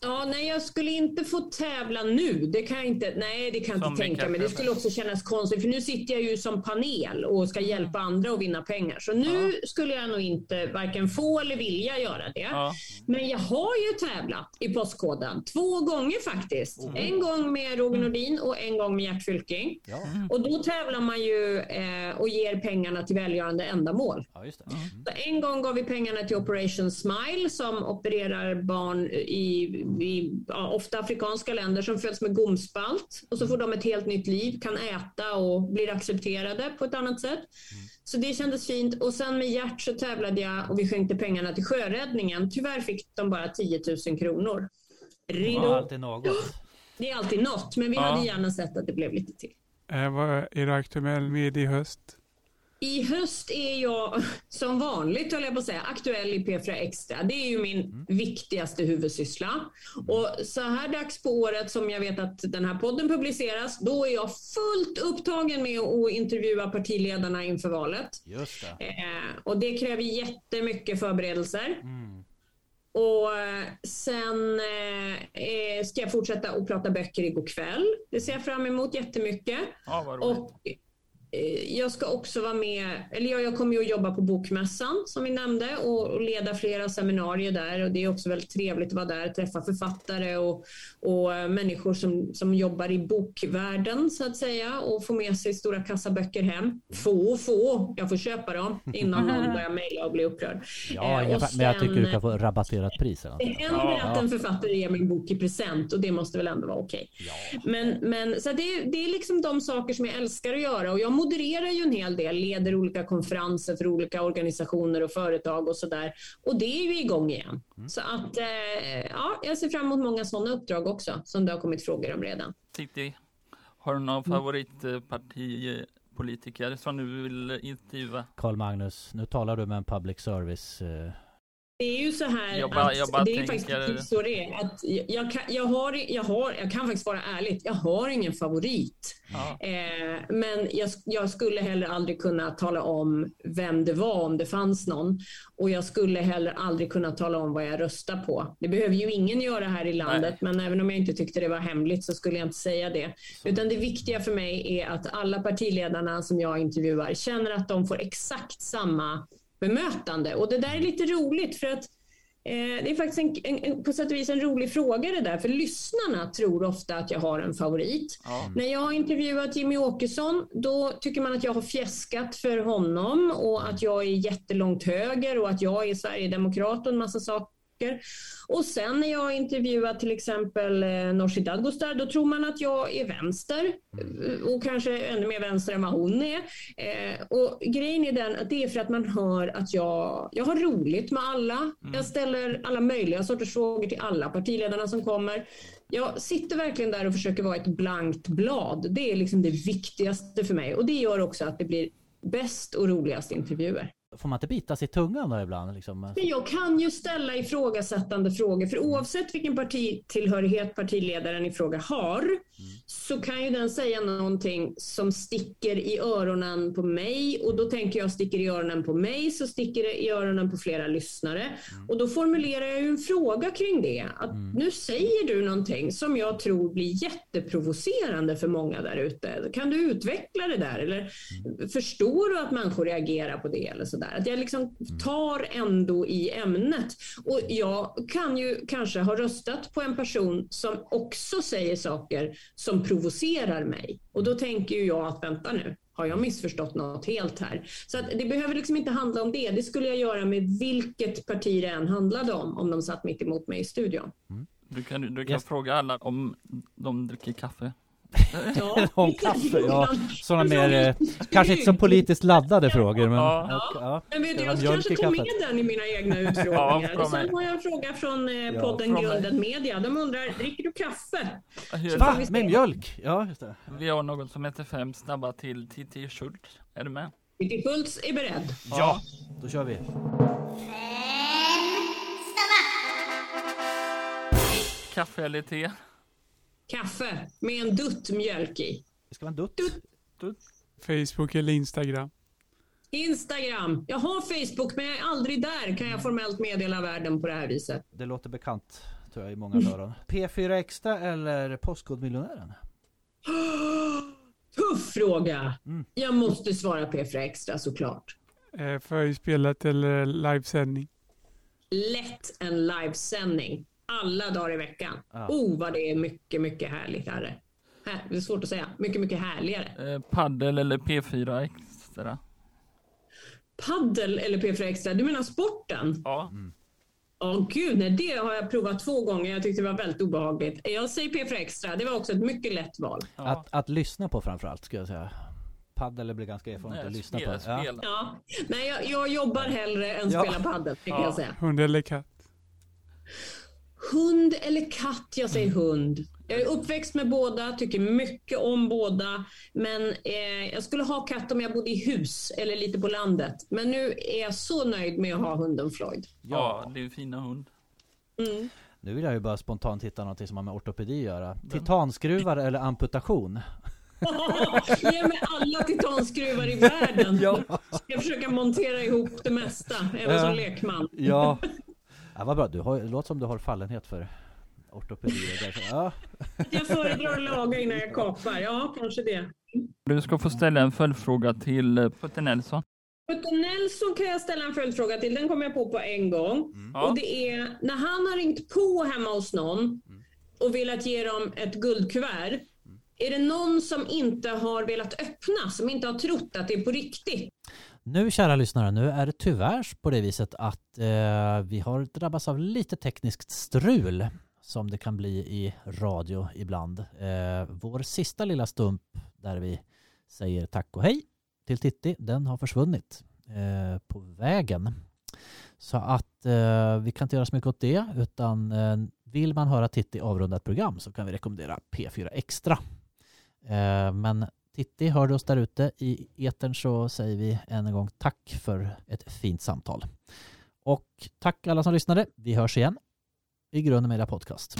Ja, nej, jag skulle inte få tävla nu. Det kan jag inte, nej, det kan jag inte tänka mig. Det skulle också kännas konstigt, för nu sitter jag ju som panel och ska hjälpa andra att vinna pengar. Så nu skulle jag nog inte varken få eller vilja göra det. Ja. Men jag har ju tävlat i Postkoden två gånger faktiskt. En gång med Roger Nordin och en gång med Gert Fylking. Ja, Och då tävlar man ju eh, och ger pengarna till välgörande ändamål. ja just det. Så en gång gav vi pengarna till Operation Smile som opererar barn i, i ja, ofta afrikanska länder som föds med gomspalt. Och så får de ett helt nytt liv, kan äta och blir accepterade på ett annat sätt. Så det kändes fint. Och sen med Gert så tävlade jag och vi skänkte pengarna till sjöräddningen. Tyvärr fick de bara 10 000 kronor. Det Rido. var alltid något. Det är alltid något, men vi Ja. hade gärna sett att det blev lite till. Vad är du aktuell med i höst? I höst är jag som vanligt, höll jag på att säga, aktuell i P4 Extra. Det är ju min viktigaste huvudsyssla. Och så här dags på året som jag vet att den här podden publiceras, då är jag fullt upptagen med att intervjua partiledarna inför valet. Just det. Eh, och det kräver jättemycket förberedelser. och eh, sen eh, ska jag fortsätta att prata böcker igår kväll. Det ser jag fram emot jättemycket. Ja. Och eh, jag ska också vara med, eller jag, jag kommer ju att jobba på Bokmässan som vi nämnde och, och leda flera seminarier där och det är också väldigt trevligt att vara där, träffa författare och, och eh, människor som, som jobbar i bokvärlden så att säga och få med sig stora kassaböcker hem. Få och få, jag får köpa dem innan någon börjar mejla och bli upprörd. Ja, Eh, jag, och men jag tycker du sen- kan få rabatterat pris eller det händer Ja. att en författare ger min bok i present och det måste väl ändå vara okej. Men, men så det, det är liksom de saker som jag älskar att göra och jag modererar ju en hel del, leder olika konferenser för olika organisationer och företag och sådär. Och det är ju igång igen. Så att eh, ja, jag ser fram emot många sådana uppdrag också som det har kommit frågor om redan. Titti, har du någon favoritpartipolitiker som du vill intervjua? Karl Magnus, nu talar du med en public service eh, Det är ju så här Jag bara- jag bara det är tänker- faktiskt så det är. Att jag, kan, jag, har, jag, har, jag kan faktiskt vara ärligt, jag har ingen favorit. Ja. Eh, men jag, jag skulle heller aldrig kunna tala om vem det var om det fanns någon. Och jag skulle heller aldrig kunna tala om vad jag röstar på. Det behöver ju ingen göra här i landet, men även om jag inte tyckte det var hemligt så skulle jag inte säga det. Utan det viktiga för mig är att alla partiledarna som jag intervjuar känner att de får exakt samma bemötande. Och det där är lite roligt för att Eh, Det är faktiskt en, en, på sätt och vis en rolig fråga det där, för lyssnarna tror ofta att jag har en favorit. Ja. När jag har intervjuat Jimmy Åkesson, då tycker man att jag har fjäskat för honom och att jag är jättelångt höger och att jag är sverigedemokrat och en massa saker. Och sen när jag har intervjuat till exempel eh, Nooshi Dadgostar, då tror man att jag är vänster eh, och kanske ännu mer vänster än vad hon är. Eh, och grejen är den att det är för att man hör att jag, jag har roligt med alla. Jag ställer alla möjliga sorters frågor till alla partiledarna som kommer. Jag sitter verkligen där och försöker vara ett blankt blad. Det är liksom det viktigaste för mig och det gör också att det blir bäst och roligast intervjuer. Får man inte bita sig i tungan då ibland? Liksom? Men jag kan ju ställa ifrågasättande frågor, för oavsett vilken partitillhörighet partiledaren i fråga har, så kan ju den säga någonting som sticker i öronen på mig och då tänker jag sticker i öronen på mig så sticker det i öronen på flera lyssnare. Och då formulerar jag ju en fråga kring det. Att nu säger du någonting som jag tror blir jätteprovocerande för många där ute. Kan du utveckla det där? Eller förstår du att människor reagerar på det? Eller sådär? Att jag liksom tar ändå i ämnet. Och jag kan ju kanske ha röstat på en person som också säger saker som provocerar mig. Och då tänker ju jag att vänta nu, har jag missförstått något helt här? Så att det behöver liksom inte handla om det. Det skulle jag göra med vilket parti det än handlade om, om de satt mitt emot mig i studion. Du kan, du kan Yes. fråga alla om de dricker kaffe. Ja, Om kaffe, ja. Sådana mer, eh, kanske inte så politiskt laddade frågor men... Ja. ja. Men vet du, jag kanske kaffet. med den i mina egna Ja, utfrågningar. och sen har jag en fråga från eh, Ja, podden mig. Grunden Media. De undrar, dricker du kaffe? Va? Med mjölk? Ja, just det. vi har något som heter Fem snabba till TT Schultz. Är du med? Titti Schultz är beredd. Ja, då kör vi. Kaffe eller te? Kaffe med en dutt mjölk i. Det ska vara en dutt. Facebook eller Instagram. Instagram. Jag har Facebook, men jag är aldrig där kan jag formellt meddela världen på det här viset. Det låter bekant, tror jag, i många öron. P4 Extra eller Postkodmiljonären? Tuff fråga. Mm. Jag måste svara P4 Extra såklart. Eh, förinspelat eller livesändning. Lätt en livesändning. Alla dagar i veckan. Ja. Oh, vad det är mycket, mycket härligt. Här. Här, det är svårt att säga. Mycket, mycket härligare. Eh, paddel eller P4 Extra? Paddel eller P4 Extra? Du menar sporten? Ja. Åh gud, nej, det har jag provat två gånger. Jag tyckte det var väldigt obehagligt. Jag säger P4 Extra. Det var också ett mycket lätt val. ja. Att, att lyssna på framförallt, skulle jag säga. Paddel blir ganska erfarenhet att lyssna spel, på. Ja. spel. Ja, nej, jag, jag jobbar hellre än Ja. spela paddel, kan Ja. jag säga. Hund eller katt. Hund eller katt? Jag säger hund. Jag är uppväxt med båda, tycker mycket om båda. Men eh, jag skulle ha katt om jag bodde i hus eller lite på landet. Men nu är jag så nöjd med att ha hunden Floyd. Ja, det är en fina hund. Mm. Nu vill jag ju bara spontant hitta något som har med ortopedi att göra. Titanskruvar eller amputation? Ge mig alla titanskruvar i världen. Ja. Jag försöker montera ihop det mesta, även som lekman. Ja. Ja, vad bra, du har, det låter som du har fallenhet för. Där. Så, Ja, Jag föredrar att laga innan jag kapar. Ja, kanske det. Du ska få ställa en följdfråga till eh, Putte Nelson. Putte Nelson kan jag ställa en följdfråga till. Den kom jag på på en gång. Ja. Och det är när han har ringt på hemma hos någon och velat ge dem ett guldkuvert. Är det någon som inte har velat öppna, som inte har trott att det är på riktigt? Nu kära lyssnare, nu är det tyvärr på det viset att eh, vi har drabbats av lite tekniskt strul som det kan bli i radio ibland. Eh, vår sista lilla stump där vi säger tack och hej till Titti, den har försvunnit eh, på vägen. Så att eh, vi kan inte göra så mycket åt det utan eh, vill man höra Titti avrunda ett program så kan vi rekommendera P4 Extra. Eh, men Titti, hör du oss där ute i etern så säger vi än en gång tack för ett fint samtal. Och tack alla som lyssnade. Vi hörs igen i Grunden Media Podcast.